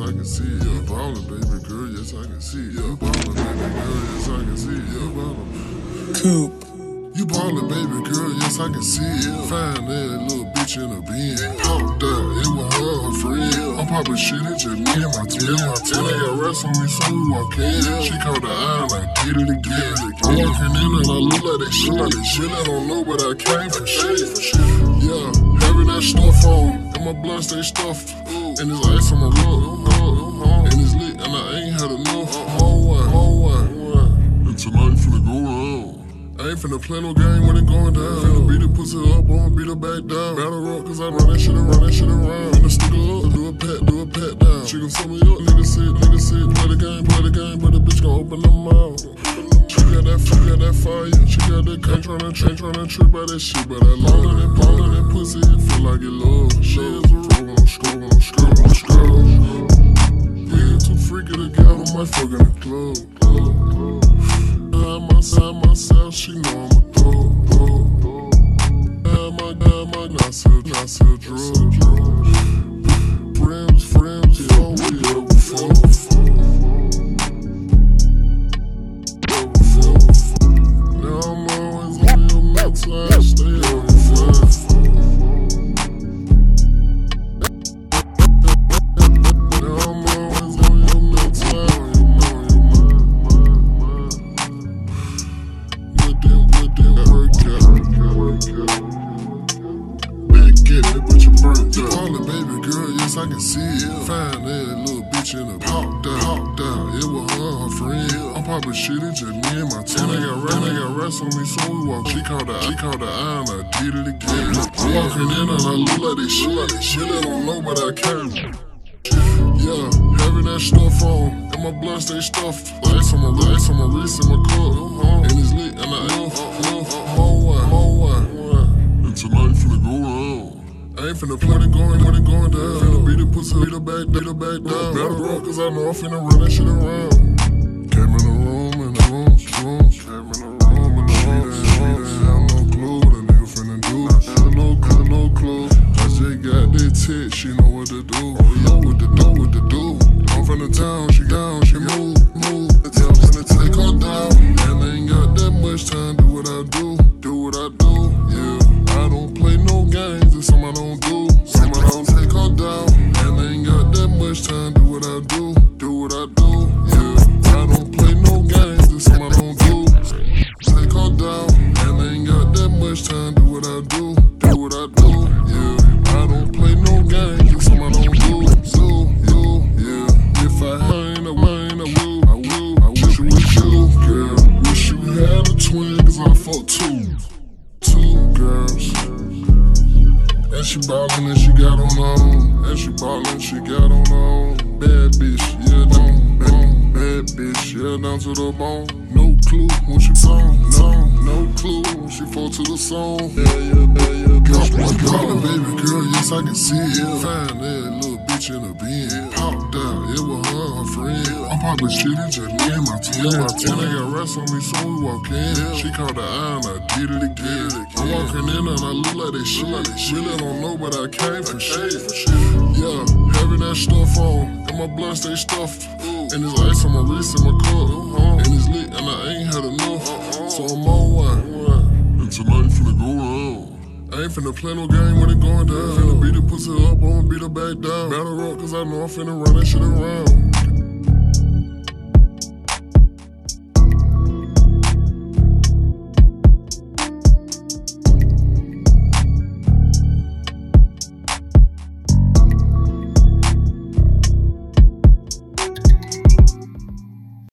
I can see. You ballin', baby girl, yes, I can see. You ballin', baby girl, yes, I can see. You ballin'. Coop. You ballin', baby girl, yes, I can see it. Find that little bitch in a bin. Popped out, it was her, her friend. I'm poppin' shit, it just me and my twin. My twin, they got rest on me, so we walk in. She caught the eye, like, get it again. I'm walking in and I look like they shit, like they shit. I don't know, but I came for shit. Yeah, having that stuff on, and my blood stay stuffed. And it's ice on my rug, and it's lit, and I ain't had enough. Whole one, whole one. And tonight finna go round. I ain't finna play no game when it going down. Finna beat the pussy up, I'ma beat her back down. Battle rock, cause I run that shit around, that shit around. Finna stick her up, do a pat, do a pat down. She gon' sum me up, nigga sit, nigga sit. Play the game, play the game, but the bitch gon' open her mouth. She got that, she got that fire. She got that can't tryna, ain't tryna trip by that shit. But that long and ballin' and pussy, feel like it love. She is I'm outside myself, she know I'm a thug. Burnt out. Call it baby girl, yes I can see it. Find that little bitch in a pop down, pop down. It was her, her friend. I'm poppin' shit, it just me and my twin. I got rest, I got rest on me, so we walk. She called the, she called the eye, and I did it again. I'm walking in and I look like they shit, like they shit. I don't know, but I can't. Yeah, having that stuff on, and my blood stay stuffed. Ice on my ice on my wrist and my finna play it going, when it going down. Finna beat the pussy, beat her back, beat her back down. Better rock, cause I know I'm finna run that shit around. Came in the room, in the room, room. Came in the room, in the room, room. Have no clue what a nigga finna do. Have no clue, no clue. I just got that tit, she know what to do. Know what ballin' and she got on her own. And she ballin', she got on her own. Bad bitch, yeah, down, down. Bad bitch, yeah, down to the bone. No clue when she phone, no, no clue when she fall to the song. Yeah, yeah, yeah, yeah. Girl, girl, baby girl, yes, I can see it. Find that little bitch in a bin. Poppin' shit, it just me and my. My twin, they got rest on me, so we walk in. She caught the eye, and I did it again. I'm walking in and I look like they shit. Really don't know, but I came for shit. Yeah, having that stuff on, and my blood stay stuffed. And it's ice on my wrist and my cup, and it's lit, and I ain't had enough. So I'm on one. And tonight finna go round. I ain't finna play no game when it going down. Finna beat the pussy up, I'ma beat her back down. Battle rock, cause I know I'm finna run that shit around.